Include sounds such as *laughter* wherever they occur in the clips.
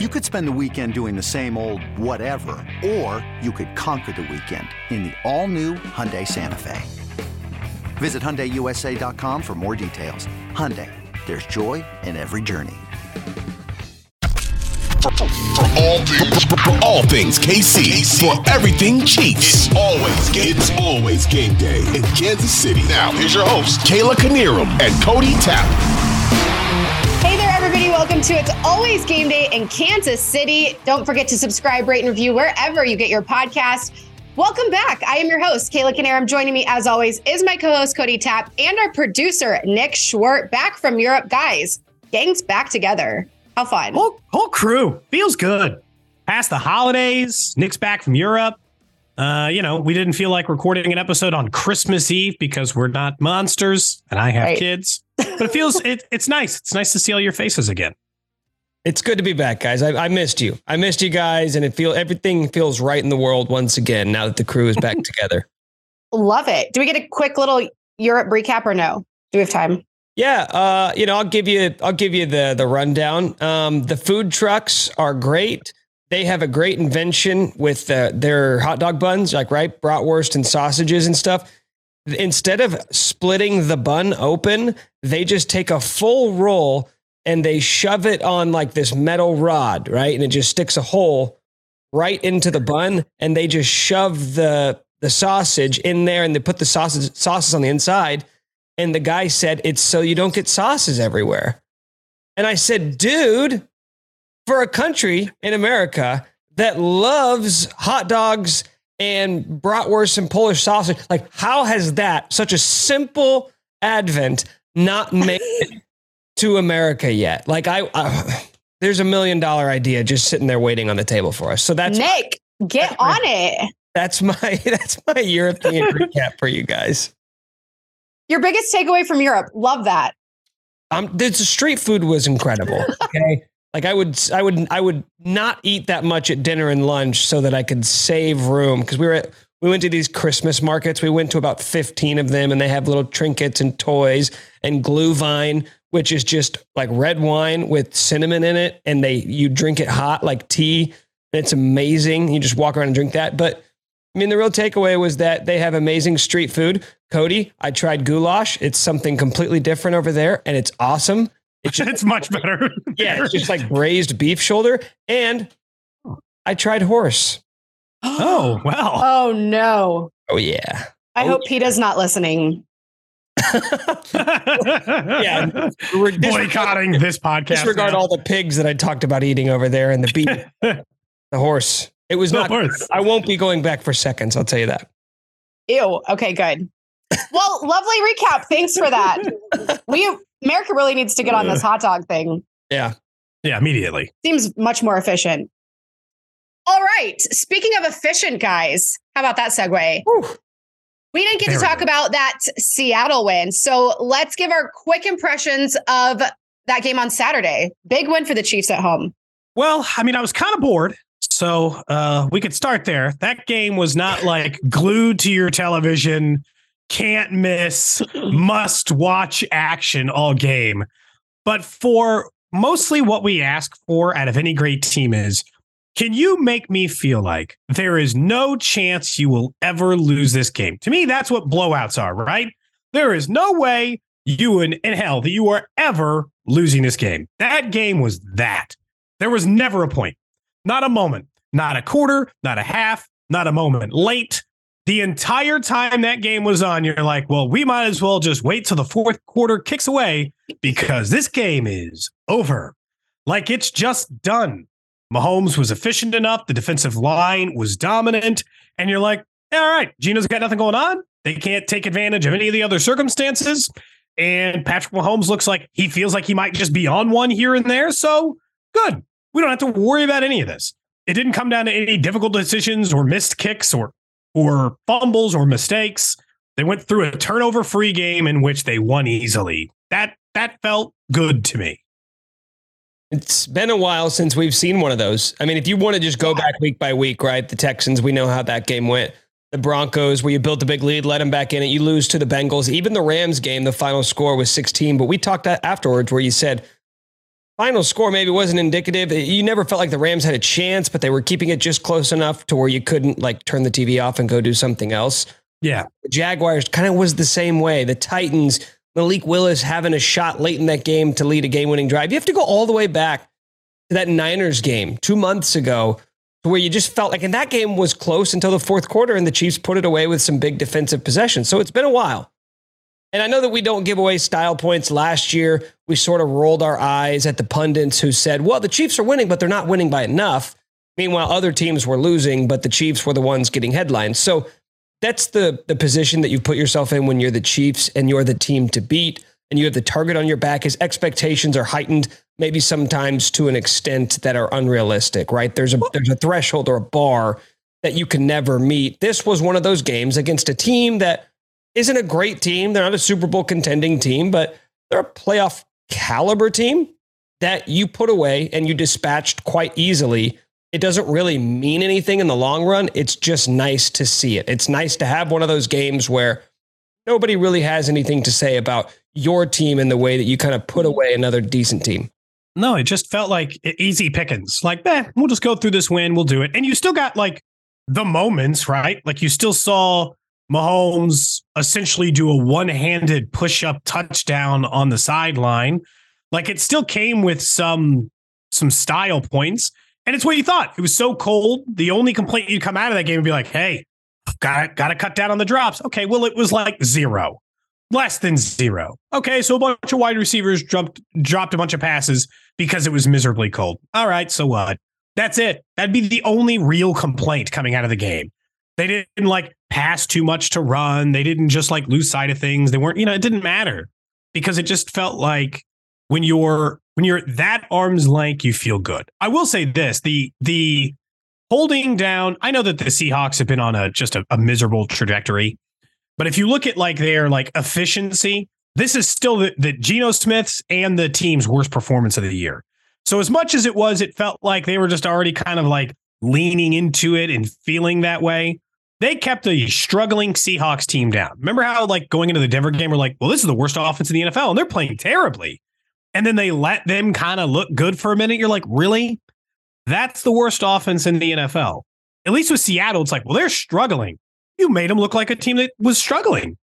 You could spend the weekend doing the same old whatever, or you could conquer the weekend in the all-new Hyundai Santa Fe. Visit HyundaiUSA.com for more details. Hyundai, there's joy in every journey. For all things, for all things KC, for everything Chiefs. It's always game. It's always game day in Kansas City. Now here's your host Kayla Knierim and Cody Tapp. Hey there, everybody. Welcome to It's Always Game Day in Kansas City. Don't forget to subscribe, rate, and review wherever you get your podcast. Welcome back. I am your host, Kayla Knierim. Joining me, as always, is my co host, Cody Tapp, and our producer, Nick Schwerdt, back from Europe. Guys, gang's back together. How fun. Whole, whole crew feels good. Past the holidays, Nick's back from Europe. Uh, you know, we didn't feel like recording an episode on Christmas Eve because we're not monsters and I have Right. kids. But it feels it, it's nice. It's nice to see all your faces again. It's good to be back, guys. I, I missed you. I missed you guys, and it feel everything feels right in the world once again now that the crew is back *laughs* together. Love it. Do we get a quick little Europe recap or no? Do we have time? Yeah, uh, you know, I'll give you I'll give you the the rundown. Um, the food trucks are great. They have a great invention with uh, their hot dog buns, like right bratwurst and sausages and stuff. Instead of splitting the bun open, they just take a full roll and they shove it on like this metal rod, right? And it just sticks a hole right into the bun, and they just shove the the sausage in there, and they put the sausage sauces on the inside. And the guy said, It's so you don't get sauces everywhere. And I said, Dude, for a country in America that loves hot dogs and bratwurst and Polish sausage, like, how has that, such a simple advent, not made it *laughs* to America yet? Like, I, I there's a million dollar idea just sitting there waiting on the table for us. So that's Nick, get on it. that's my *laughs* that's my European *laughs* recap for you guys. Your biggest takeaway from Europe. Love that. Um, the street food was incredible. Okay, like I would, I would, I would not eat that much at dinner and lunch so that I could save room because we were at, we went to these Christmas markets. We went to about fifteen of them, and they have little trinkets and toys and Glühwein, which is just like red wine with cinnamon in it, and they you drink it hot like tea. It's amazing. You just walk around and drink that, but. I mean, the real takeaway was that they have amazing street food. Cody, I tried goulash. It's something completely different over there, and it's awesome. It's *laughs* just, It's much better. *laughs* yeah, it's just like *laughs* braised beef shoulder. And I tried horse. *gasps* oh well. Oh, no. Oh yeah, I Oh, hope PETA's not listening. yeah. We're Boycotting this podcast. Disregard now. all the pigs that I talked about eating over there and the beef, the horse. It was The not. horse. I won't be going back for seconds. I'll tell you that. Ew. Okay, good. Well, lovely recap. Thanks for that. We America really needs to get on this hot dog thing. Yeah. Yeah, immediately. Seems much more efficient. All right. Speaking of efficient, guys, how about that segue? We didn't get There to talk about that Seattle win. So let's give our quick impressions of that game on Saturday. Big win for the Chiefs at home. Well, I mean, I was kind of bored. So uh, we could start there. That game was not like glued to your television, can't miss, must watch action all game. But for mostly what we ask for out of any great team is can you make me feel like there is no chance you will ever lose this game? To me, that's what blowouts are, right? There is no way you in, in hell that you are ever losing this game. That game was that. There was never a point, not a moment, not a quarter, not a half, not a moment late. The entire time that game was on, you're like, well, we might as well just wait till the fourth quarter kicks away because this game is over. Like it's just done. Mahomes was efficient enough. The defensive line was dominant. And you're like, all right, Geno's got nothing going on. They can't take advantage of any of the other circumstances. And Patrick Mahomes looks like he feels like he might just be on one here and there. So good. We don't have to worry about any of this. It didn't come down to any difficult decisions or missed kicks or or fumbles or mistakes. They went through a turnover free game in which they won easily. That that felt good to me. It's been a while since we've seen one of those. I mean, if you want to just go back week by week, right? The Texans, we know how that game went. The Broncos, where you built a big lead, let them back in it. You lose to the Bengals. Even the Rams game, the final score was 16. But we talked afterwards where you said, final score maybe wasn't indicative. You never felt like the Rams had a chance, but they were keeping it just close enough to where you couldn't like turn the TV off and go do something else. Yeah. The Jaguars kind of was the same way. The Titans, Malik Willis having a shot late in that game to lead a game winning drive. You have to go all the way back to that Niners game two months ago to where you just felt like, and that game was close until the fourth quarter, and the Chiefs put it away with some big defensive possessions. So it's been a while. And I know that we don't give away style points. Last year, we sort of rolled our eyes at the pundits who said, well, the Chiefs are winning, but they're not winning by enough. Meanwhile, other teams were losing, but the Chiefs were the ones getting headlines. So that's the, the position that you put yourself in when you're the Chiefs and you're the team to beat and you have the target on your back. His expectations are heightened, maybe sometimes to an extent that are unrealistic, right? There's a, there's a threshold or a bar that you can never meet. This was one of those games against a team that isn't a great team. They're not a Super Bowl contending team, but they're a playoff caliber team that you put away and you dispatched quite easily. It doesn't really mean anything in the long run. It's just nice to see it. It's nice to have one of those games where nobody really has anything to say about your team in the way that you kind of put away another decent team. No, it just felt like easy pickings. Like, eh, we'll just go through this win, we'll do it. And you still got like the moments, right? Like you still saw Mahomes essentially do a one-handed push-up touchdown on the sideline. Like it still came with some some style points, and it's what you thought. It was so cold. The only complaint you'd come out of that game would be like, "Hey, got got to cut down on the drops." Okay, well it was like zero, less than zero. Okay, so a bunch of wide receivers dropped dropped a bunch of passes because it was miserably cold. All right, so what? That's it. That'd be the only real complaint coming out of the game. They didn't like pass too much to run. They didn't just like lose sight of things. They weren't, you know, it didn't matter because it just felt like when you're when you're that arm's length, you feel good. I will say this: the the holding down. I know that the Seahawks have been on a just a, a miserable trajectory, but if you look at like their like efficiency, this is still the, the Geno Smith's and the team's worst performance of the year. So as much as it was, it felt like they were just already kind of like leaning into it and feeling that way they kept a struggling Seahawks team down. Remember how, like, going into the Denver game, we're like, well, this is the worst offense in the NFL, and they're playing terribly. And then they let them kind of look good for a minute. You're like, really? That's the worst offense in the NFL. At least with Seattle, it's like, well, they're struggling. You made them look like a team that was struggling.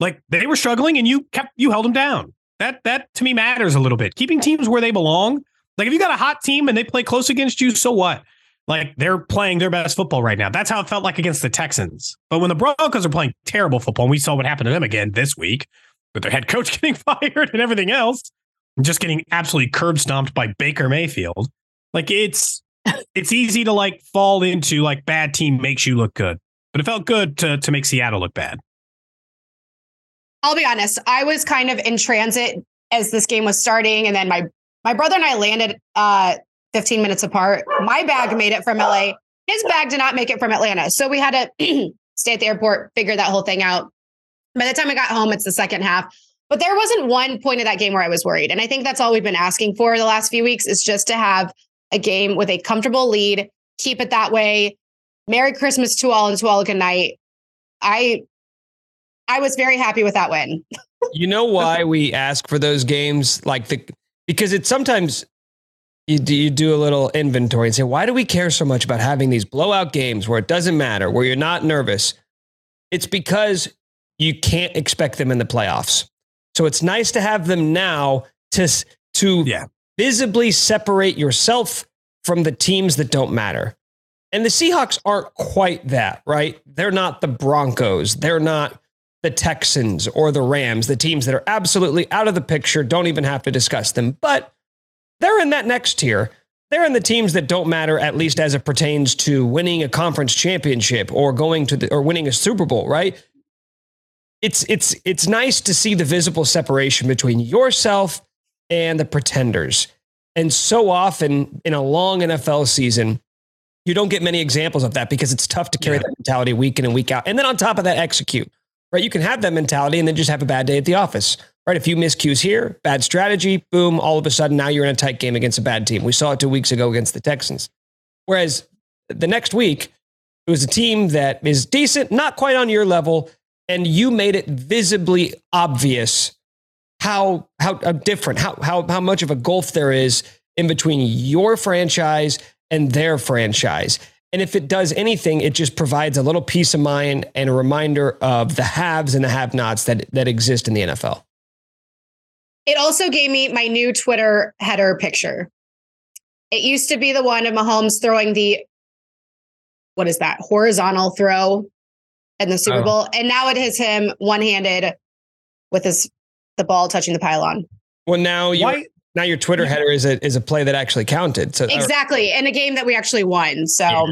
Like they were struggling and you kept you held them down. That that to me matters a little bit. Keeping teams where they belong. Like if you got a hot team and they play close against you, so what? Like they're playing their best football right now. That's how it felt like against the Texans. But when the Broncos are playing terrible football, and we saw what happened to them again this week with their head *laughs* coach getting *laughs* fired and everything else, and just getting absolutely curb stomped by Baker Mayfield. Like it's it's easy to like fall into like bad team makes you look good. But it felt good to to make Seattle look bad. I'll be honest, I was kind of in transit as this game was starting, and then my my brother and I landed uh 15 minutes apart. My bag made it from LA. His bag did not make it from Atlanta. So we had to *clears throat* stay at the airport, figure that whole thing out. By the time I got home, it's the second half. But there wasn't one point of that game where I was worried. And I think that's all we've been asking for the last few weeks is just to have a game with a comfortable lead, keep it that way. Merry Christmas to all and to all a good night. I I was very happy with that win. you know *laughs* why we ask for those games like the because it's sometimes you do, you do a little inventory and say, why do we care so much about having these blowout games where it doesn't matter, where you're not nervous? It's because you can't expect them in the playoffs. So it's nice to have them now to, to yeah. visibly separate yourself from the teams that don't matter. And the Seahawks aren't quite that, right? They're not the Broncos. They're not the Texans or the Rams, the teams that are absolutely out of the picture, don't even have to discuss them. But they're in that next tier. They're in the teams that don't matter, at least as it pertains to winning a conference championship or going to the or winning a Super Bowl, right? It's it's it's nice to see the visible separation between yourself and the pretenders. And so often in a long NFL season, you don't get many examples of that because it's tough to carry yeah. that mentality week in and week out. And then on top of that, execute. Right? You can have that mentality and then just have a bad day at the office right? A few miscues here, bad strategy, boom, all of a sudden now you're in a tight game against a bad team. We saw it two weeks ago against the Texans. Whereas the next week, it was a team that is decent, not quite on your level, and you made it visibly obvious how how, how different, how how how much of a gulf there is in between your franchise and their franchise. And if it does anything, it just provides a little peace of mind and a reminder of the haves and the have-nots that that exist in the NFL. It also gave me my new Twitter header picture. It used to be the one of Mahomes throwing the what is that horizontal throw in the Super oh. Bowl, and now it is him one-handed with his the ball touching the pylon. Well, now you now your Twitter header is a is a play that actually counted. So exactly in a game that we actually won. So. Yeah.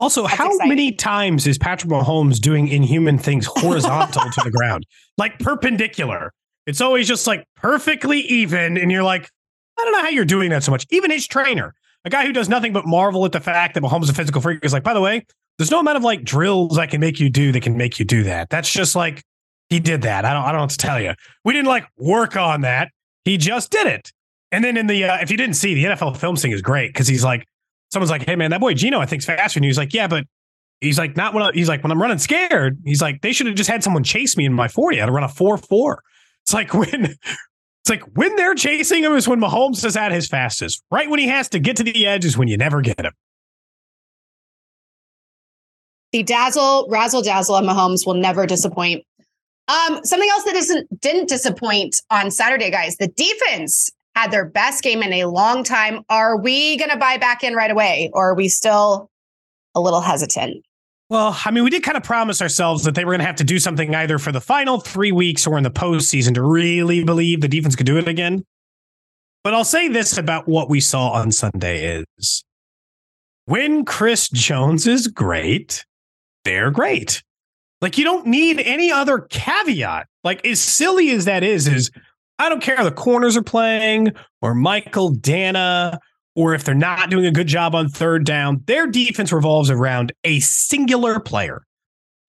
Also, That's how exciting. many times is Patrick Mahomes doing inhuman things horizontal to the ground, *laughs* like perpendicular? It's always just like perfectly even, and you're like, I don't know how you're doing that so much. Even his trainer, a guy who does nothing but marvel at the fact that Mahomes is a physical freak, is like, by the way, there's no amount of like drills I can make you do that can make you do that. That's just like he did that. I don't. I don't what to tell you. We didn't like work on that. He just did it. And then in the uh, if you didn't see the NFL film thing is great because he's like, someone's like, hey man, that boy Geno I think's faster. And he's like, yeah, but he's like not when I, he's like when I'm running scared. He's like they should have just had someone chase me in my forty. I'd run a four four. It's like when it's like when they're chasing him is when Mahomes is at his fastest. Right when he has to get to the edge is when you never get him. The dazzle, razzle dazzle of Mahomes will never disappoint. Um, something else that isn't didn't disappoint on Saturday, guys. The defense had their best game in a long time. Are we going to buy back in right away, or are we still a little hesitant? Well, I mean, we did kind of promise ourselves that they were going to have to do something either for the final three weeks or in the postseason to really believe the defense could do it again. But I'll say this about what we saw on Sunday is when Chris Jones is great, they're great. Like you don't need any other caveat. Like as silly as that is, is I don't care how the corners are playing or Michael Danna or if they're not doing a good job on third down, their defense revolves around a singular player,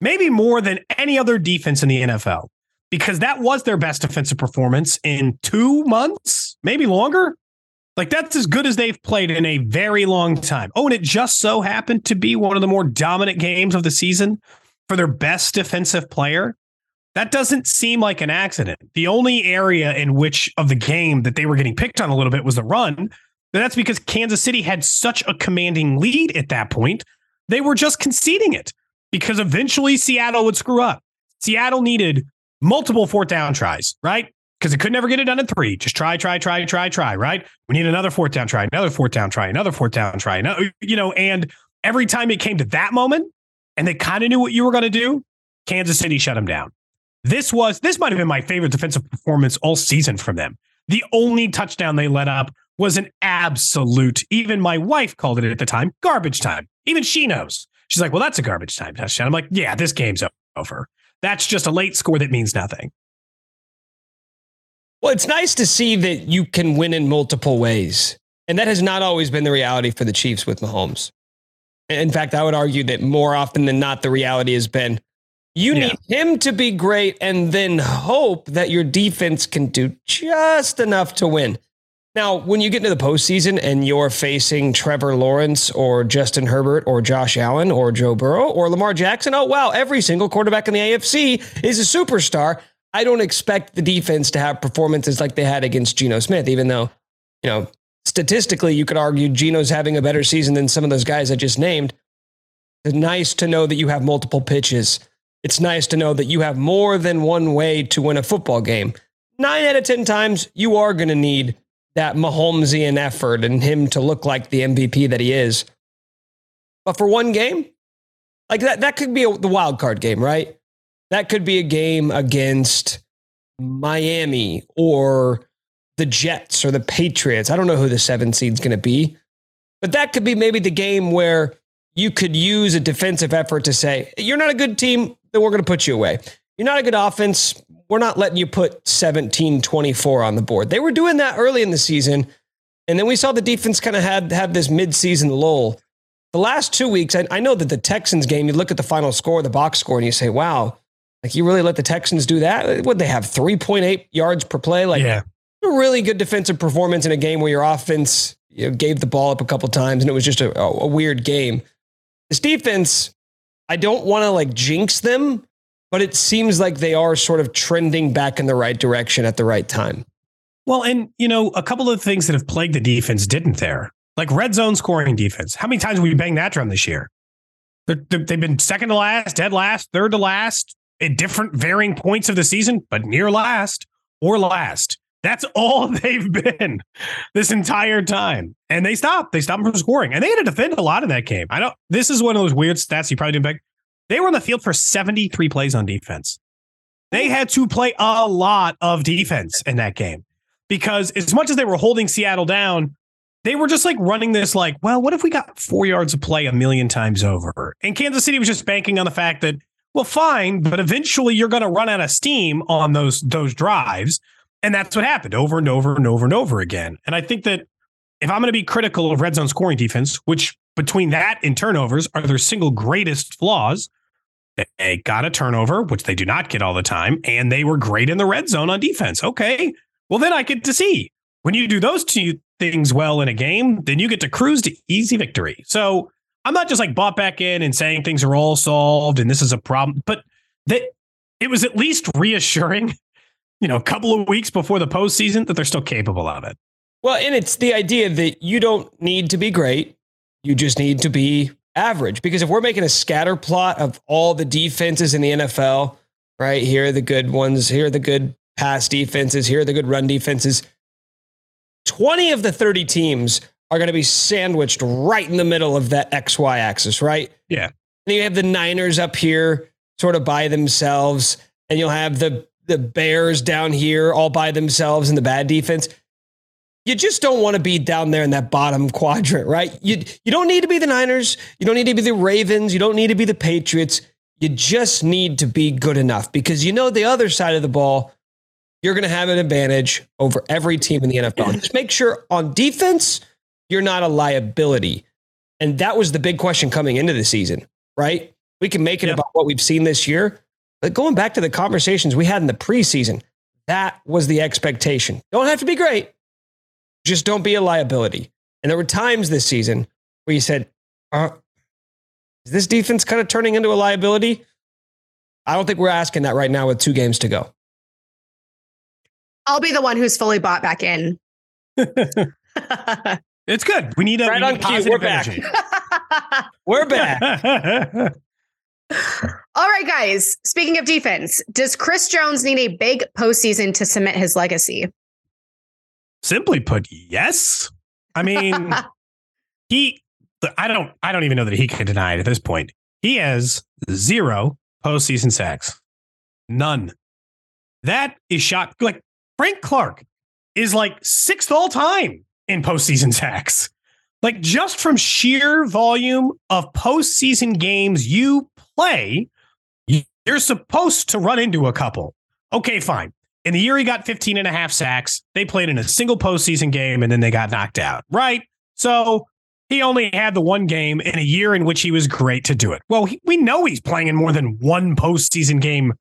maybe more than any other defense in the NFL, because that was their best defensive performance in two months, maybe longer. Like that's as good as they've played in a very long time. Oh, and it just so happened to be one of the more dominant games of the season for their best defensive player. That doesn't seem like an accident. The only area in which of the game that they were getting picked on a little bit was the run. That's because Kansas City had such a commanding lead at that point. They were just conceding it because eventually Seattle would screw up. Seattle needed multiple fourth down tries, right? Because it could never get it done in three. Just try, try, try, try, try, right? We need another fourth down try, another fourth down try, another fourth down try. You know, and every time it came to that moment, and they kind of knew what you were going to do, Kansas City shut them down. This was this might have been my favorite defensive performance all season from them. The only touchdown they let up was an absolute, even my wife called it at the time, garbage time. Even she knows. She's like, well, that's a garbage time touchdown. I'm like, yeah, this game's over. That's just a late score that means nothing. Well, it's nice to see that you can win in multiple ways. And that has not always been the reality for the Chiefs with Mahomes. In fact, I would argue that more often than not, the reality has been you need him to be great and then hope that your defense can do just enough to win. Now, when you get into the postseason and you're facing Trevor Lawrence or Justin Herbert or Josh Allen or Joe Burrow or Lamar Jackson, oh, wow, every single quarterback in the AFC is a superstar. I don't expect the defense to have performances like they had against Geno Smith, even though, you know, statistically, you could argue Geno's having a better season than some of those guys I just named. It's nice to know that you have multiple pitches. It's nice to know that you have more than one way to win a football game. Nine out of 10 times, you are going to need that Mahomesian effort and him to look like the MVP that he is. But for one game, like that, that could be a, the wild card game, right? That could be a game against Miami or the Jets or the Patriots. I don't know who the seven seed's going to be, but that could be maybe the game where you could use a defensive effort to say, you're not a good team, then we're going to put you away. You're not a good offense. We're not letting you put 17 24 on the board. They were doing that early in the season. And then we saw the defense kind of had have this midseason lull. The last two weeks, I, I know that the Texans game, you look at the final score, the box score, and you say, wow, like you really let the Texans do that? Would they have 3.8 yards per play? Like, yeah a really good defensive performance in a game where your offense you know, gave the ball up a couple times and it was just a, a weird game. This defense, I don't want to like jinx them, but it seems like they are sort of trending back in the right direction at the right time. Well, and you know, a couple of things that have plagued the defense didn't there, like red zone scoring defense. How many times have we banged that drum this year? They've been second to last, dead last, third to last at different varying points of the season, but near last or last. That's *laughs* all they've been this entire time. And they stopped. They stopped from scoring. And they had to defend a lot in that game. I don't this is one of those weird stats you probably didn't back. They were on the field for 73 plays on defense. They had to play a lot of defense in that game because as much as they were holding Seattle down, they were just like running this like, well, what if we got four yards of play a million times over? And Kansas City was just banking on the fact that, well, fine, but eventually you're going to run out of steam on those those drives. And that's what happened over and over and over and over again. And I think that if I'm going to be critical of red zone scoring defense, which between that and turnovers are their single greatest flaws, they got a turnover, which they do not get all the time, and they were great in the red zone on defense. Okay. Well, then I get to see when you do those two things well in a game, then you get to cruise to easy victory. So I'm not just like bought back in and saying things are all solved and this is a problem, but that it was at least reassuring you know, a couple of weeks before the postseason that they're still capable of it. Well, and it's the idea that you don't need to be great. You just need to be average. Because if we're making a scatter plot of all the defenses in the NFL, right? Here are the good ones, here are the good pass defenses, here are the good run defenses. 20 of the 30 teams are going to be sandwiched right in the middle of that XY axis, right? Yeah. And you have the Niners up here sort of by themselves, and you'll have the the Bears down here all by themselves in the bad defense. You just don't want to be down there in that bottom quadrant, right? You you don't need to be the Niners, you don't need to be the Ravens, you don't need to be the Patriots. You just need to be good enough because you know the other side of the ball, you're going to have an advantage over every team in the NFL. *clears throat* Just make sure on defense, you're not a liability. And that was the big question coming into the season, right? We can make it about what we've seen this year, but going back to the conversations we had in the preseason, that was the expectation. Don't have to be great, just don't be a liability. And there were times this season where you said, uh, is this defense kind of turning into a liability? I don't think we're asking that right now with two games to go. I'll be the one who's fully bought back in. *laughs* it's good. We need a right we on need cue. positive We're back. energy. *laughs* We're back. *laughs* All right, guys. Speaking of defense, does Chris Jones need a big postseason to cement his legacy? Simply put, yes. I mean, *laughs* he. I don't. I don't even know that he can deny it at this point. He has zero postseason sacks, none. That is shock. Like Frank Clark is like sixth all time in postseason *laughs* sacks. Like just from sheer volume of postseason games you play, you're supposed to run into a couple. Okay, fine. In the year he got 15 and a half sacks, they played in a single postseason game and then they got knocked out, right? So he only had the one game in a year in which he was great to do it. Well, he, we know he's playing in more than one postseason game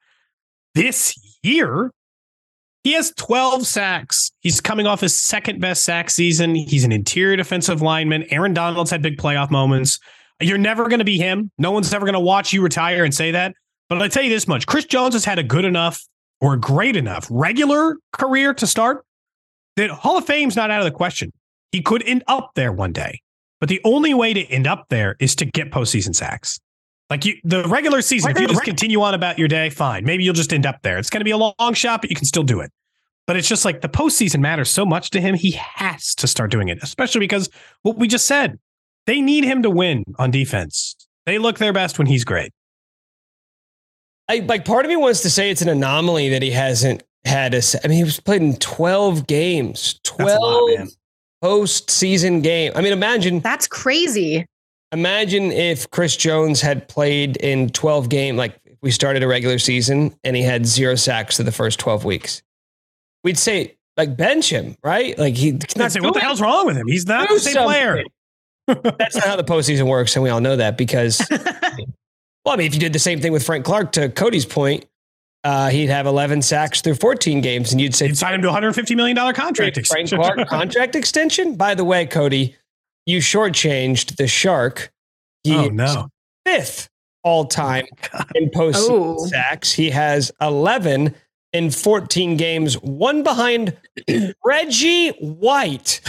this year. He has 12 sacks. He's coming off his second best sack season. He's an interior defensive lineman. Aaron Donald's had big playoff moments. You're never going to be him. No one's ever going to watch you retire and say that. But I tell you this much Chris Jones has had a good enough or great enough regular career to start that Hall of Fame's not out of the question. He could end up there one day. But the only way to end up there is to get postseason sacks. Like you, the regular season, if you just continue on about your day, fine. Maybe you'll just end up there. It's going to be a long shot, but you can still do it. But it's just like the postseason matters so much to him. He has to start doing it, especially because what we just said, they need him to win on defense. They look their best when he's great. I, like part of me wants to say it's an anomaly that he hasn't had a. I mean, he was played in twelve games, twelve postseason game. I mean, imagine that's crazy. Imagine if Chris Jones had played in twelve game, like we started a regular season and he had zero sacks for the first twelve weeks. We'd say like bench him, right? Like he. Not say, what the hell's wrong with him? He's not the same something. player. That's not how the postseason works, and we all know that because *laughs* well, I mean, if you did the same thing with Frank Clark, to Cody's point, uh, he'd have 11 sacks through 14 games, and you'd say, you'd sign him to a $150 million contract extension. Frank Clark *laughs* contract extension? By the way, Cody, you shortchanged the Shark. He oh, no. Fifth all time in postseason Oh. sacks. He has 11 in 14 games, one behind *clears throat* Reggie White,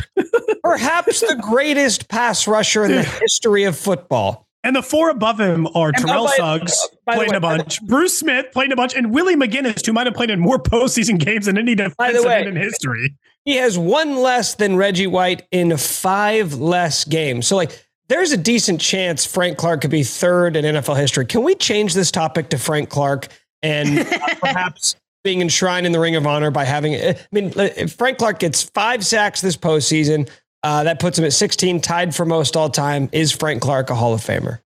perhaps the greatest pass rusher in the *laughs* history of football. And the four above him are And Terrell way- Suggs, by played way, a by bunch, Bruce Smith played a bunch, and Willie McGinest, who might have played in more *laughs* postseason games than any defensive way- end in history. He has one less than Reggie White in five less games. So, like, there's a decent chance Frank Clark could be third in NFL history. Can we change this topic to Frank Clark and *laughs* perhaps being enshrined in the Ring of Honor by having? I mean, uh, if Frank Clark gets five sacks this postseason. Uh, that puts him at 16, tied for most all time. Is Frank Clark a Hall of Famer?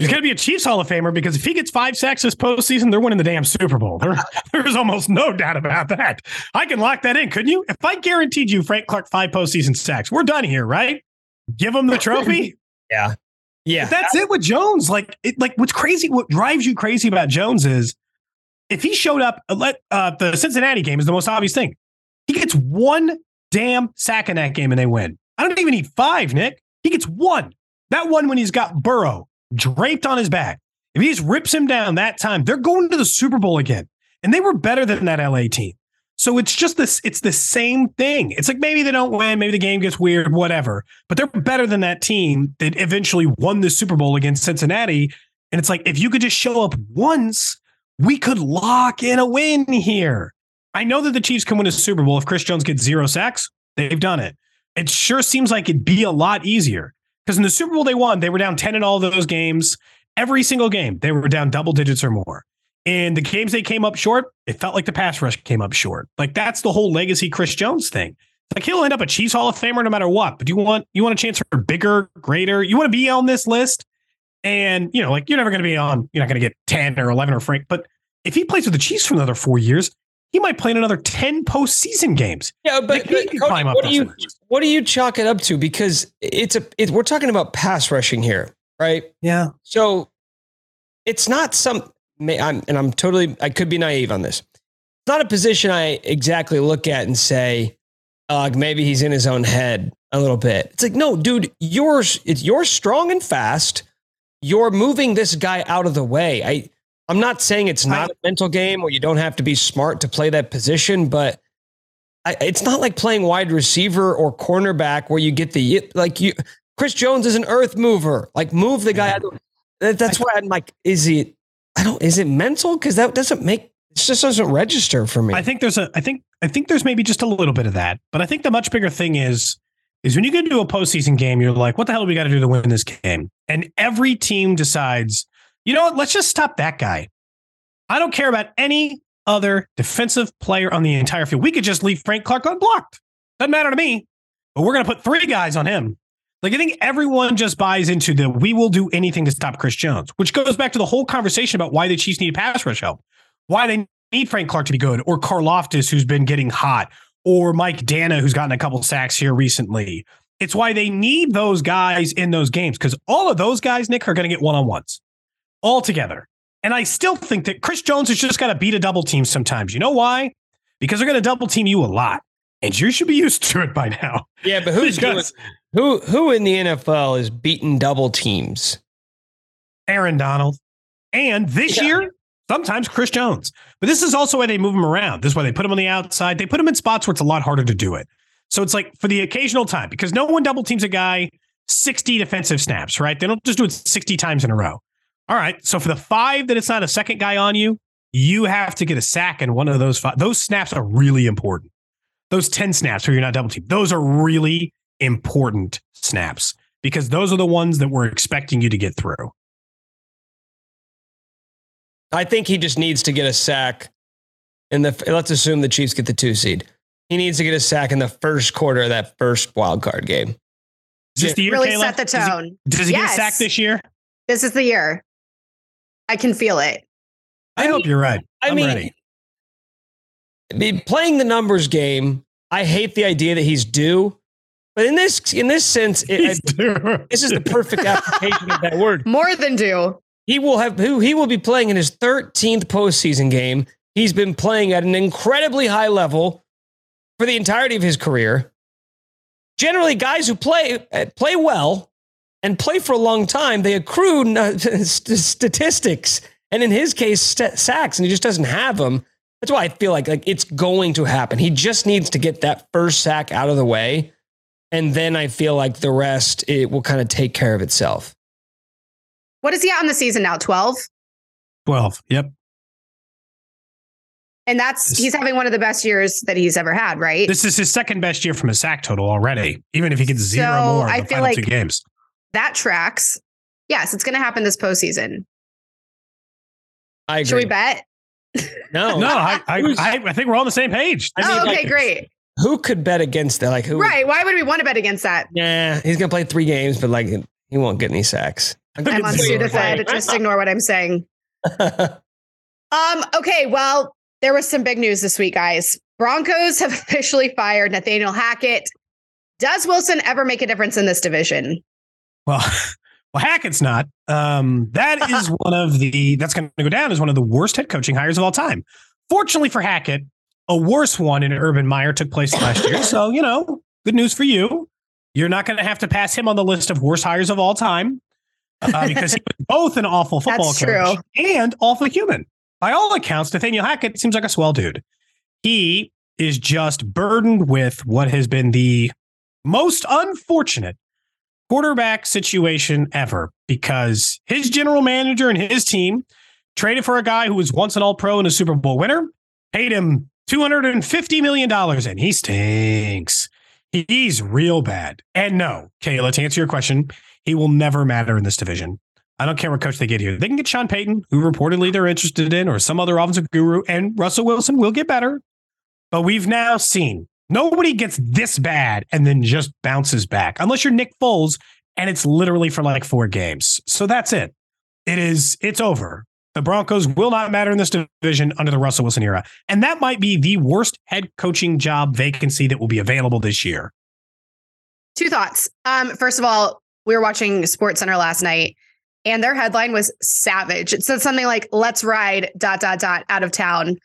He's going to be a Chiefs Hall of Famer because if he gets five sacks this postseason, they're winning the damn Super Bowl. There, *laughs* there's almost no doubt about that. I can lock that in, couldn't you? If I guaranteed you Frank Clark five postseason sacks, we're done here, right? Give him the trophy. *laughs* Yeah. Yeah. But that's it with Jones. Like, it, like what's crazy, what drives you crazy about Jones is if he showed up, let uh, the Cincinnati game is the most obvious thing. He gets one damn sack in that game and they win. I don't even need five, Nick. He gets one. That one when he's got Burrow draped on his back. If he just rips him down that time, they're going to the Super Bowl again. And they were better than that LA team. So it's just this, it's the same thing. It's like maybe they don't win, maybe the game gets weird, whatever. But they're better than that team that eventually won the Super Bowl against Cincinnati. And it's like if you could just show up once, we could lock in a win here. I know that the Chiefs can win a Super Bowl if Chris Jones gets zero sacks. They've done it. It sure seems like it'd be a lot easier because in the Super Bowl they won, they were down 10 in all those games. Every single game, they were down double digits or more. In the games they came up short, it felt like the pass rush came up short. Like that's the whole legacy Chris Jones thing. Like he'll end up a Chiefs Hall of Famer no matter what. But do you want you want a chance for bigger, greater. You want to be on this list, and you know, like you're never going to be on. You're not going to get ten or eleven or Frank. But if he plays with the Chiefs for another four years, he might play in another ten postseason games. Yeah, but, Like, but Cody, climb up what do you what do you chalk it up to? Because it's a it, we're talking about pass rushing here, right? Yeah, So it's not some. I'm, and I'm totally. I could be naive on this. It's not a position I exactly look at and say, uh, maybe he's in his own head a little bit. It's like, no, dude, you're it's you're strong and fast. You're moving this guy out of the way. I I'm not saying it's not a mental game or you don't have to be smart to play that position, but I, it's not like playing wide receiver or cornerback where you get the like you. Chris Jones is an earth mover. Like move the guy. that- That's why I'm like, is he? I don't. Is it mental? Because that doesn't make. It just doesn't register for me. I think there's a. I think I think there's maybe just a little bit of that. But I think the much bigger thing is is when you get into a postseason game, you're like, what the hell do we got to do to win this game? And every team decides, you know what? Let's just stop that guy. I don't care about any other defensive player on the entire field. We could just leave Frank Clark unblocked. Doesn't matter to me. But we're going to put three guys on him. Like I think everyone just buys into the we will do anything to stop Chris Jones, which goes back to the whole conversation about why the Chiefs need pass rush help, why they need Frank Clark to be good, or Karlaftis who's been getting hot, or Mike Danna who's gotten a couple sacks here recently. It's why they need those guys in those games because all of those guys, Nick, are going to get one on ones all together. And I still think that Chris Jones has just got to beat a double team sometimes. You know why? Because they're going to double team you a lot, and you should be used to it by now. yeah, but who's doing, Because who who in the NFL is beating double teams? Aaron Donald, and this Yeah. year sometimes Chris Jones. But this is also why they move him around. This is why they put him on the outside. They put him in spots where it's a lot harder to do it. So it's like for the occasional time because no one double teams a guy 60 defensive snaps, right? They don't just do it 60 times in a row. All right. So for the five that it's not a second guy on you, you have to get a sack in one of those five. Those snaps are really important. Those 10 snaps where you're not double teamed, those are really important snaps because those are the ones that we're expecting you to get through. I think he just needs to get a sack. In the let's assume the Chiefs get the two seed. He needs to get a sack in the first quarter of that first wild card game. Is this the year, really Kayla? set the Does he- tone. Does he, get a sack this year? This is the year. I can feel it. I, I hope mean- you're right. I I'm mean, ready. I mean, playing the numbers game, I hate the idea that he's due. But in this in this sense, it, I- *laughs* this is the perfect application of that word. More than due. He will have who he will be playing in his 13th postseason game. He's been playing at an incredibly high level for the entirety of his career. Generally, guys who play uh, play well and play for a long time, they accrue uh, *laughs* statistics. And in his case, st- sacks, and he just doesn't have them. That's why I feel like like it's going to happen. He just needs to get that first sack out of the way, and then I feel like the rest it will kind of take care of itself. What is he at on the season now? Twelve. Twelve. Yep. And that's he's having one of the best years that he's ever had, right? This is his second best year from a sack total already. Even if he gets zero so more, I feel like two games that tracks. Yes, it's going to happen this postseason. I agree. Should we bet? No, *laughs* no. I, I, I, think we're all on the same page. I mean, oh, okay, like, great. Who could bet against that? Like who? Right? Why would we want to bet against that? Yeah, he's going to play three games, but like he won't get any sacks. I'm on Sudafed. Just ignore what I'm saying. *laughs* um. Okay. Well, there was some big news this week, guys. Broncos have *laughs* officially fired Nathaniel Hackett. Does Wilson ever make a difference in this division? Well, *laughs* well, Hackett's not. Um, that *laughs* is one of the that's going to go down as one of the worst head coaching hires of all time. Fortunately for Hackett, a worse one in Urban Meyer took place last year. *laughs* So you know, good news for you. You're not going to have to pass him on the list of worst hires of all time uh, because he was both an awful football coach true. and awful human by all accounts, Nathaniel Hackett seems like a swell dude. He is just burdened with what has been the most unfortunate quarterback situation ever because his general manager and his team traded for a guy who was once an all pro and a Super Bowl winner, paid him $250 million, and he stinks. He's real bad. And no, Kayla, to answer your question, he will never matter in this division. I don't care what coach they get here. They can get Sean Payton, who reportedly they're interested in, or some other offensive guru, and Russell Wilson will get better. But we've now seen nobody gets this bad and then just bounces back, unless you're Nick Foles, and it's literally for like four games. So that's it. It is, it's over. The Broncos will not matter in this division under the Russell Wilson era. And that might be the worst head coaching job vacancy that will be available this year. Two thoughts. Um, first of all, we were watching Sports Center last night and their headline was savage. It said something like "Let's ride dot dot dot out of town,"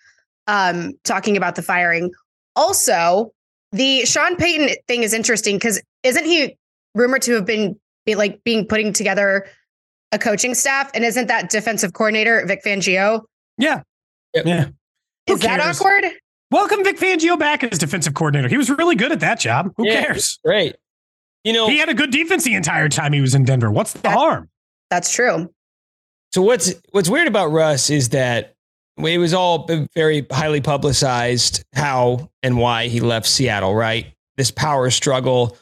um, talking about the firing. Also, the Sean Payton thing is interesting because isn't he rumored to have been be, like being putting together a coaching staff, and isn't that defensive coordinator Vic Fangio? Yeah, yeah. Is that awkward? Welcome Vic Fangio back as defensive coordinator. He was really good at that job. Who yeah, cares? Right. You know, he had a good defense the entire time he was in Denver. What's the that, harm? That's true. So what's what's weird about Russ is that it was all very highly publicized how and why he left Seattle, right? This power struggle,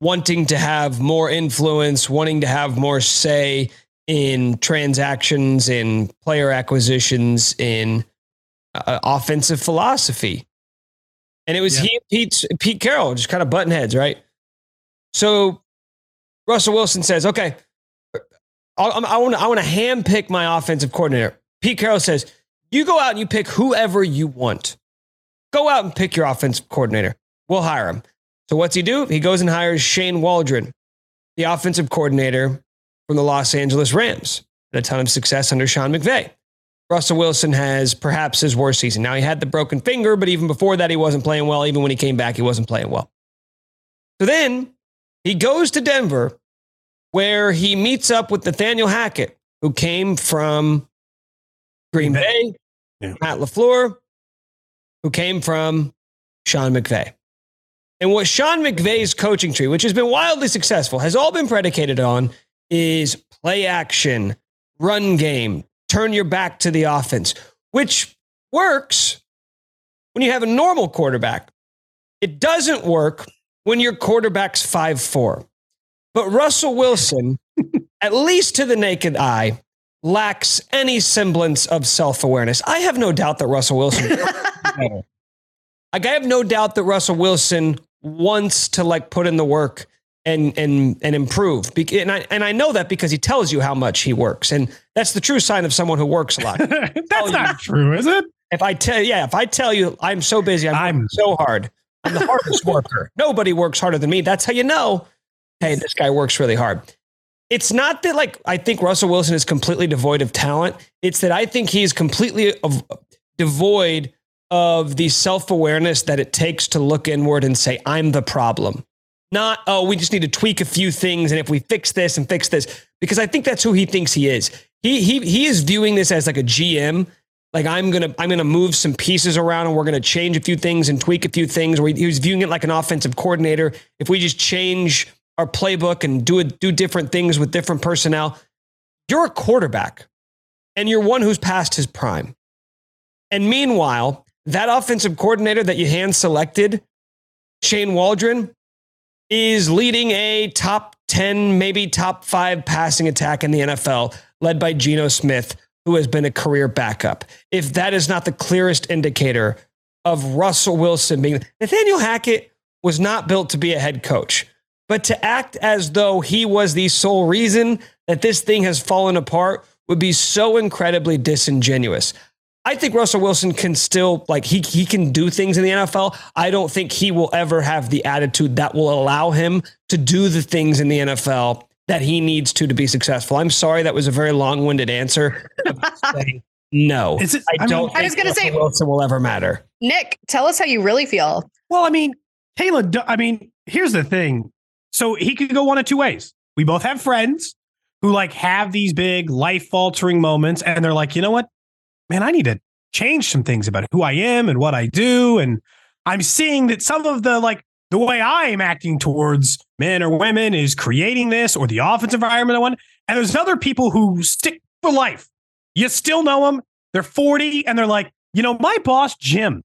wanting to have more influence, wanting to have more say in transactions, in player acquisitions, in uh, offensive philosophy. And it was yeah. he Pete, Pete Carroll just kind of button heads, right? So Russell Wilson says, okay, I want to I want to handpick my offensive coordinator. Pete Carroll says, "You go out and you pick whoever you want. Go out and pick your offensive coordinator. We'll hire him." So what's he do? He goes and hires Shane Waldron, the offensive coordinator from the Los Angeles Rams. Had a ton of success under Sean McVay. Russell Wilson has perhaps his worst season. Now he had the broken finger, but even before that, he wasn't playing well. Even when he came back, he wasn't playing well. So then he goes to Denver where he meets up with Nathaniel Hackett, who came from Green Bay, yeah. Matt LaFleur, who came from Sean McVay. And what Sean McVay's coaching tree, which has been wildly successful, has all been predicated on is play action, run game, turn your back to the offense, which works when you have a normal quarterback. It doesn't work when your quarterback's five four. But Russell Wilson, *laughs* at least to the naked eye, lacks any semblance of self awareness. I have no doubt that Russell Wilson. *laughs* like, I have no doubt that Russell Wilson wants to like put in the work and and and improve. And I and I know that because he tells you how much he works, and that's the true sign of someone who works a lot. *laughs* that's not true, is it? If I tell, yeah, if I tell you I'm so busy, I'm, I'm so hard. I'm the hardest worker. Nobody works harder than me. That's how you know hey, this guy works really hard. It's not that like I think Russell Wilson is completely devoid of talent. It's that I think he's completely of, devoid of the self awareness that it takes to look inward and say, I'm the problem. Not, oh, we just need to tweak a few things. And if we fix this and fix this, because I think that's who he thinks he is. He he he is viewing this as like a GM. Like I'm gonna I'm gonna move some pieces around and we're gonna change a few things and tweak a few things. Or he was viewing it like an offensive coordinator. If we just change our playbook and do it, do different things with different personnel, you're a quarterback and you're one who's past his prime. And meanwhile, that offensive coordinator that you hand selected, Shane Waldron, is leading a top 10, maybe top five passing attack in the NFL, led by Geno Smith, who has been a career backup. If that is not the clearest indicator of Russell Wilson being Nathaniel Hackett was not built to be a head coach, but to act as though he was the sole reason that this thing has fallen apart would be so incredibly disingenuous. I think Russell Wilson can still like he he can do things in the NFL. I don't think he will ever have the attitude that will allow him to do the things in the NFL that he needs to to be successful. I'm sorry that was a very long-winded answer. no, it, I, I don't. Mean, I was going to say Wilson will ever matter. Nick, tell us how you really feel. Well, I mean, Kayla. I mean, here's the thing. So he could go one of two ways. We both have friends who like have these big life altering moments, and they're like, you know what? man, I need to change some things about who I am and what I do. And I'm seeing that some of the like the way I am acting towards men or women is creating this or the office environment I want. And there's other people who stick for life. You still know them. They're 40 and they're like, you know, my boss, Jim,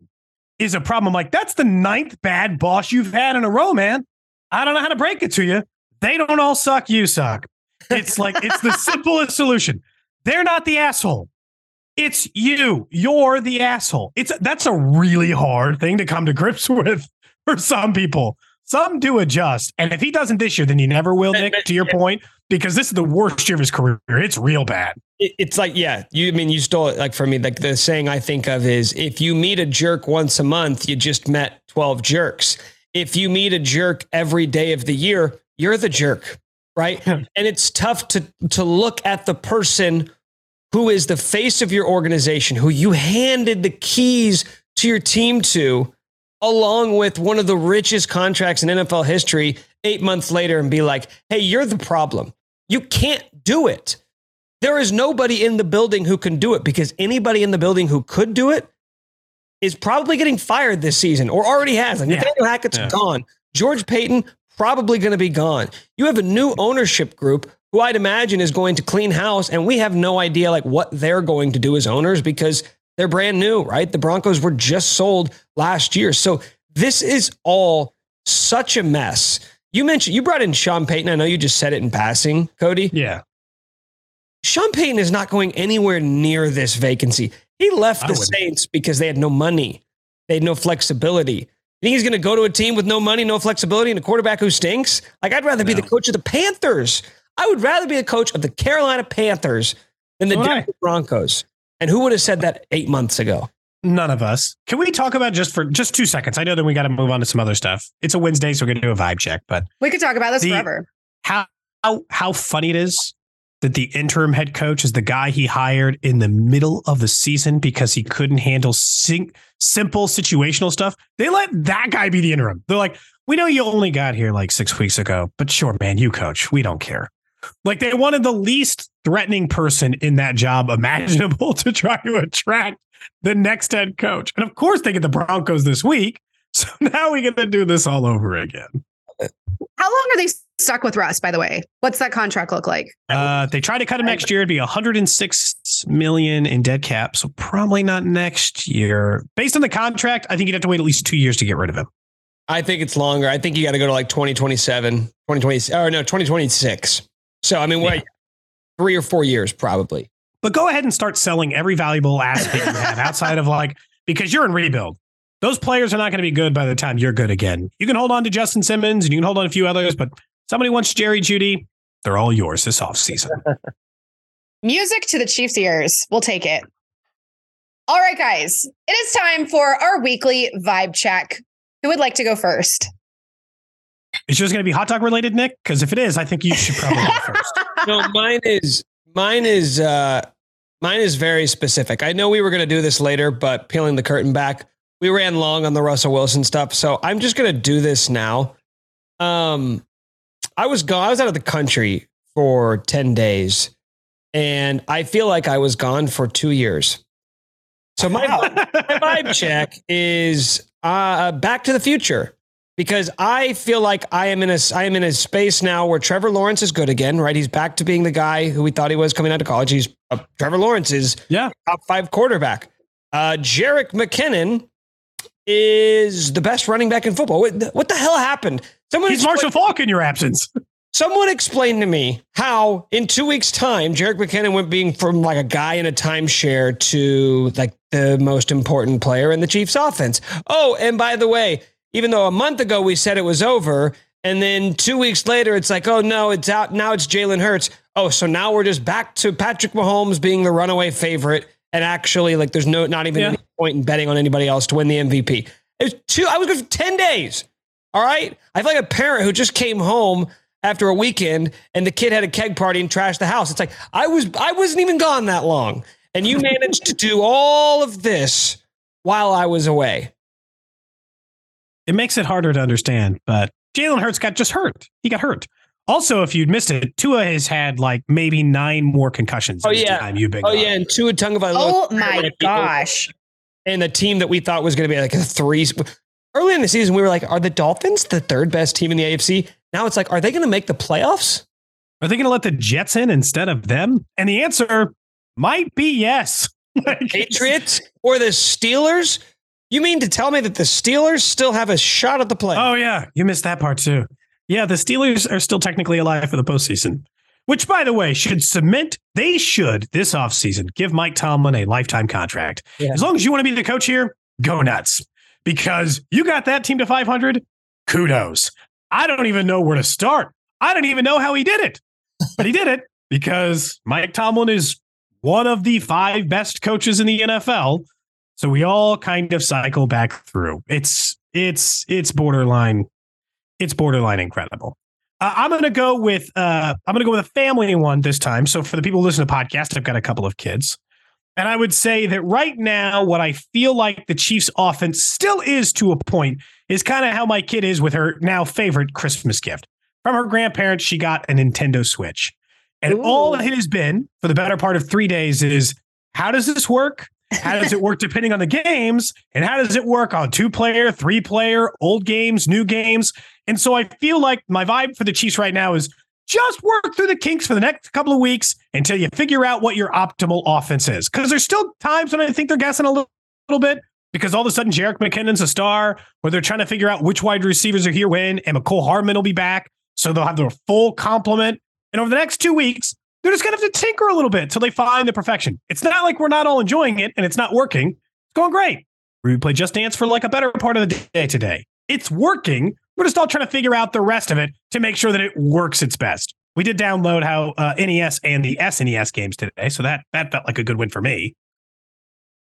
is a problem. I'm like, that's the ninth bad boss you've had in a row, man. I don't know how to break it to you. They don't all suck, you suck. It's like, it's the *laughs* simplest solution. They're not the asshole. It's you. You're the asshole. It's that's a really hard thing to come to grips *laughs* with for some people. Some do adjust. And if he doesn't this year, then he never will, Nick, to your point, because this is the worst year of his career. It's real bad. It's like, yeah, you I mean you stole it like for me, like the saying I think of is if you meet a jerk once a month, you just met 12 jerks. If you meet a jerk every day of the year, you're the jerk. Right. and it's tough to to look at the person who is the face of your organization, who you handed the keys to your team to, along with one of the richest contracts in NFL history, eight months later, and be like, hey, you're the problem. You can't do it. There is nobody in the building who can do it because anybody in the building who could do it is probably getting fired this season or already has. Yeah. Nathaniel Hackett's yeah. gone. George Paton probably going to be gone. You have a new ownership group who I'd imagine is going to clean house. And we have no idea like what they're going to do as owners because they're brand new, right? The Broncos were just sold last year. So this is all such a mess. You mentioned you brought in Sean Payton. I know you just said it in passing, Cody. Yeah. Sean Payton is not going anywhere near this vacancy. He left the Saints because they had no money. They had no flexibility. You think he's going to go to a team with no money, no flexibility, and a quarterback who stinks? Like, I'd rather no. be the coach of the Panthers. I would rather be the coach of the Carolina Panthers than the Denver Broncos. And who would have said that eight months ago? None of us. Can we talk about just for just two seconds? I know that we got to move on to some other stuff. It's a Wednesday, so we're going to do a vibe check. But we could talk about this the, forever. How how how funny it is that the interim head coach is the guy he hired in the middle of the season because he couldn't handle sing, simple situational stuff. They let that guy be the interim. They're like, we know you only got here like six weeks ago, but sure, man, you coach. We don't care. Like they wanted the least threatening person in that job *laughs* imaginable to try to attract the next head coach. And of course, they get the Broncos this week. *laughs* So now we get to do this all over again. How long are they stuck with Russ, by the way? What's that contract look like? Uh, they try to cut him next year. It'd be 106 million in dead cap. So probably not next year. Based on the contract, I think you'd have to wait at least two years to get rid of him. I think it's longer. I think you got to go to like 2027, 2020, or no, 2026. So, I mean, what, yeah. three or four years probably. But go ahead and start selling every valuable asset you have outside of like, because you're in rebuild. Those players are not going to be good by the time you're good again. You can hold on to Justin Simmons and you can hold on to a few others, but somebody wants Jerry Jeudy. They're all yours this offseason. *laughs* Music to the Chiefs' ears. We'll take it. All right, guys, it is time for our weekly vibe check. Who would like to go first? It's just going to be hot dog related, Nick? Because if it is, I think you should probably go *laughs* first. No, mine is mine is uh mine is very specific. I know we were going to do this later, but peeling the curtain back, we ran long on the Russell Wilson stuff, so I'm just going to do this now. Um, I was gone. I was out of the country for ten days, and I feel like I was gone for two years. So my, my vibe check is uh, Back to the Future because I feel like I am in a I am in a space now where Trevor Lawrence is good again, right? He's back to being the guy who we thought he was coming out of college. He's uh, Trevor Lawrence is yeah top five quarterback. Uh, Jerick McKinnon is the best running back in football. What, what the hell happened? Someone He's Marshall Faulk in your absence. *laughs* Someone explain to me how in two weeks' time, Jerick McKinnon went being from like a guy in a timeshare to like the most important player in the Chiefs offense. Oh, and by the way, even though a month ago we said it was over, and then two weeks later it's like, oh no, it's out. Now it's Jalen Hurts. Oh, so now we're just back to Patrick Mahomes being the runaway favorite. And actually, like, there's no not even yeah. any point in betting on anybody else to win the MVP. It was two, I was good for 10 days. All right. I feel like a parent who just came home after a weekend and the kid had a keg party and trashed the house. It's like I was I wasn't even gone that long. And you managed to do all of this while I was away. It makes it harder to understand, but Jalen Hurts got just hurt. He got hurt. Also, if you'd missed it, Tua has had like maybe nine more concussions. Oh yeah, time you've been. Oh gone. yeah, and Tua Tagovailoa. Oh my gosh! And the team that we thought was going to be like a three. Early in the season, we were like, "Are the Dolphins the third best team in the AFC?" Now it's like, "Are they going to make the playoffs?" Are they going to let the Jets in instead of them? And the answer might be yes. *laughs* Patriots or the Steelers? You mean to tell me that the Steelers still have a shot at the play? Oh yeah, you missed that part too. Yeah, the Steelers are still technically alive for the postseason. Which, by the way, should cement, they should this offseason give Mike Tomlin a lifetime contract. Yeah. As long as you want to be the coach here, go nuts. Because you got that team to 500, kudos. I don't even know where to start. I don't even know how he did it. But he did it because Mike Tomlin is one of the five best coaches in the NFL. So we all kind of cycle back through. It's it's it's borderline it's borderline incredible. Uh, I'm going to go with uh, I'm going to go with a family one this time. So for the people who listen to podcast, I've got a couple of kids, and I would say that right now, what I feel like the Chiefs' offense still is to a point is kind of how my kid is with her now favorite Christmas gift from her grandparents. She got a Nintendo Switch, and Ooh. all it has been for the better part of three days is how does this work? How does it work depending on the games? And how does it work on two player, three player, old games, new games? And so I feel like my vibe for the Chiefs right now is just work through the kinks for the next couple of weeks until you figure out what your optimal offense is. Because there's still times when I think they're guessing a little, little bit because all of a sudden Jerick McKinnon's a star, where they're trying to figure out which wide receivers are here when, and Mecole Hardman will be back. So they'll have their full complement. And over the next two weeks, they're just going to have to tinker a little bit until they find the perfection. It's not like we're not all enjoying it and it's not working. It's going great. We played Just Dance for like a better part of the day today. It's working. We're just all trying to figure out the rest of it to make sure that it works its best. We did download how uh, NES and the SNES games today, so that that felt like a good win for me.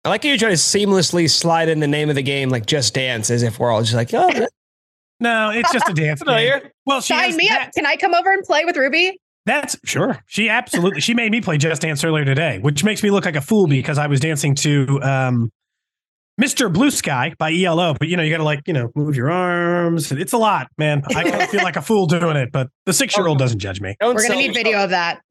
I like how you try to seamlessly slide in the name of the game like Just Dance, as if we're all just like, oh. *laughs* no, it's just a dance *laughs* game. Well, sign me that. up. Can I come over and play with Ruby? That's sure. She absolutely. she made me play Just Dance earlier today, which makes me look like a fool because I was dancing to um, Mr. Blue Sky by ELO, but you know, you got to like, you know, move your arms. It's a lot, man. I feel like a fool doing it, but the six year old doesn't judge me. Don't We're going to need video of that.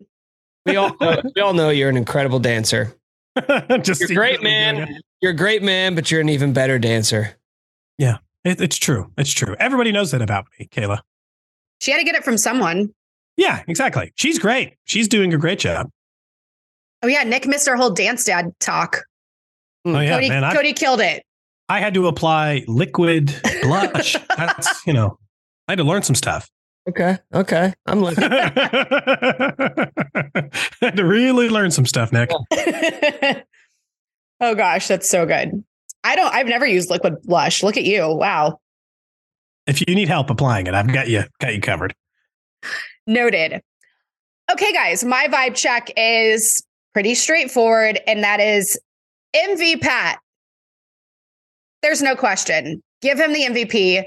We all, know, we all know you're an incredible dancer. *laughs* Just you're great, man. You're a great man, but you're an even better dancer. Yeah, it, it's true. It's true. Everybody knows that about me, Kayla. She had to get it from someone. Yeah, exactly. She's great. She's doing a great job. Oh yeah, Nick missed our whole dance dad talk. Hmm. Oh yeah, Cody, man. Cody killed it. I had to apply liquid blush. *laughs* That's you know, I had to learn some stuff. Okay. Okay. I'm *laughs* looking. I had to really learn some stuff, Nick. *laughs* oh gosh, that's so good. I don't. I've never used liquid blush. Look at you. Wow. If you need help applying it, I've got you got you covered. Noted. Okay, guys, my vibe check is pretty straightforward, and that is MV Pat. There's no question. Give him the MVP.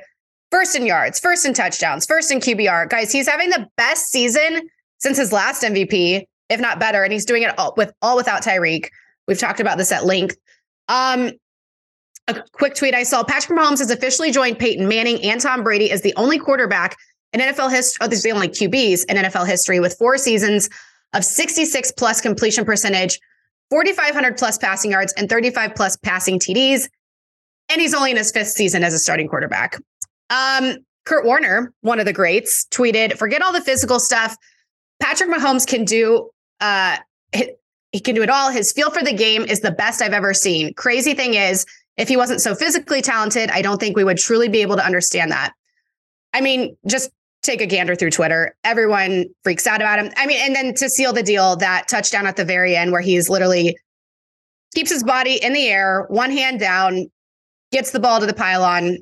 First in yards, first in touchdowns, first in QBR. Guys, he's having the best season since his last MVP, if not better, and he's doing it all with all without Tyreek. We've talked about this at length. Um, a quick tweet I saw: Patrick Mahomes has officially joined Peyton Manning and Tom Brady as the only quarterback in NFL history. Oh, these are the only QBs in NFL history with four seasons of 66 plus completion percentage, 4,500 plus passing yards, and 35 plus passing TDs. And he's only in his fifth season as a starting quarterback. Um, Kurt Warner, one of the greats, tweeted, "Forget all the physical stuff. Patrick Mahomes can do. Uh, he can do it all. His feel for the game is the best I've ever seen. Crazy thing is, if he wasn't so physically talented, I don't think we would truly be able to understand that. I mean, just take a gander through Twitter. Everyone freaks out about him. I mean, and then to seal the deal, that touchdown at the very end where he's literally keeps his body in the air, one hand down, gets the ball to the pylon.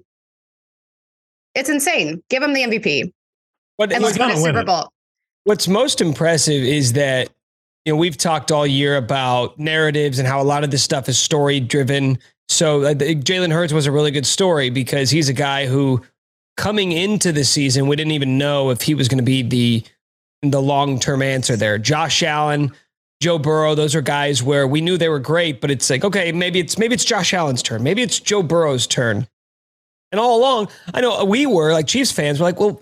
It's insane. Give him the MVP. What, and let's win a Super Bowl. What's most impressive is that you know we've talked all year about narratives and how a lot of this stuff is story driven. So uh, Jalen Hurts was a really good story because he's a guy who coming into the season we didn't even know if he was going to be the the long term answer there. Josh Allen, Joe Burrow, those are guys where we knew they were great, but it's like okay, maybe it's maybe it's Josh Allen's turn, maybe it's Joe Burrow's turn. And all along, I know we were like Chiefs fans, we're like, well,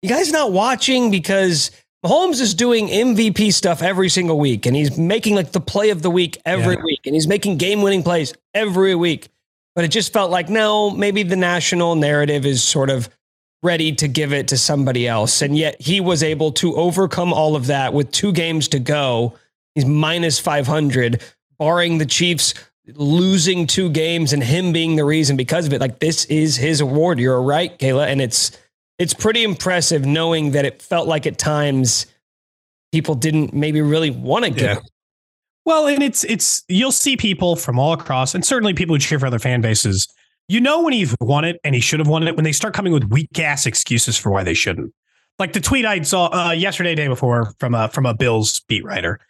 you guys not watching because Mahomes is doing MVP stuff every single week, and he's making like the play of the week every yeah. week, and he's making game winning plays every week. But it just felt like no, maybe the national narrative is sort of ready to give it to somebody else, and yet he was able to overcome all of that with two games to go. He's minus five hundred, barring the Chiefs losing two games and him being the reason because of it. Like this is his award. You're right, Kayla, and it's it's pretty impressive knowing that it felt like at times people didn't maybe really want to give. Yeah. Well, and it's it's you'll see people from all across, and certainly people who cheer for other fan bases. You know when he's won it and he should have won it when they start coming with weak ass excuses for why they shouldn't. Like the tweet I saw uh, yesterday, day before from a from a Bills beat writer.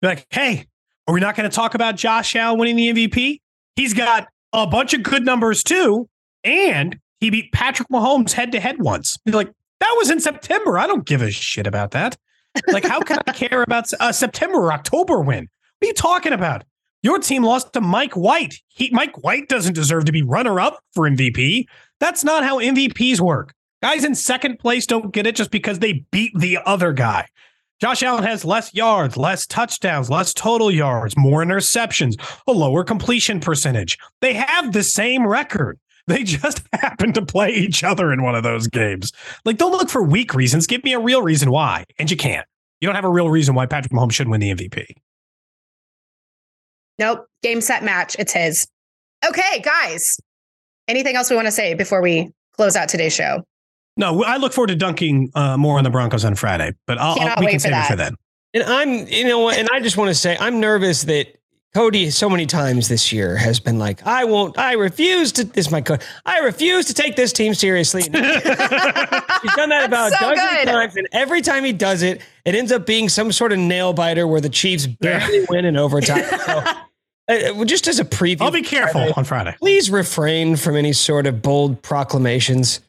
like, hey, are we not going to talk about Josh Allen winning the MVP? He's got a bunch of good numbers too, and he beat Patrick Mahomes head to head once. You're like, that was in September. I don't give a shit about that. Like, how can I *laughs* care about a September or October win? What are you talking about? Your team lost to Mike White. He, Mike White doesn't deserve to be runner up for MVP. That's not how MVPs work. Guys in second place don't get it just because they beat the other guy. Josh Allen has less yards, less touchdowns, less total yards, more interceptions, a lower completion percentage. They have the same record. They *laughs* just happen to play each other in one of those games. Like, don't look for weak reasons. Give me a real reason why. And you can't. You don't have a real reason why Patrick Mahomes should win the MVP. Nope. Game, set, match. It's his. Okay, guys. Anything else we want to say before we close out today's show? No, I look forward to dunking uh, more on the Broncos on Friday, but I'll, I'll we can save that. it for then. And I'm, you know, and I just want to say I'm nervous that Cody so many times this year has been like, I won't, I refuse to, this is my code. I refuse to take this team seriously. *laughs* He's done that about so a dozen good. times. And every time he does it, it ends up being some sort of nail biter where the Chiefs barely win in overtime. *laughs* So, uh, just as a preview, I'll be careful Friday, on Friday. Please refrain from any sort of bold proclamations.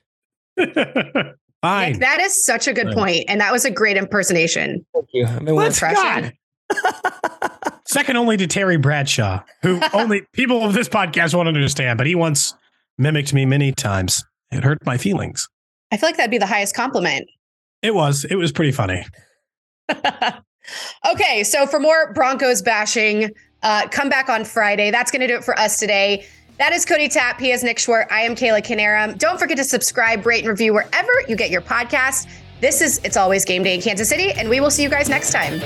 *laughs* Fine. Nick, that is such a good Fine. point, and that was a great impersonation. Thank you. I mean, Let's God. *laughs* *laughs* Second only to Terry Bradshaw, who only people of this podcast won't understand, but he once mimicked me many times. It hurt my feelings. I feel like that'd be the highest compliment. It was. It was pretty funny. okay, so for more Broncos bashing, uh, come back on Friday. That's going to do it for us today. That is Cody Tapp. He is Nick Schwerdt. I am Kayla Knierim. Don't forget to subscribe, rate, and review wherever you get your podcast. This is It's Always Game Day in Kansas City, and we will see you guys next time.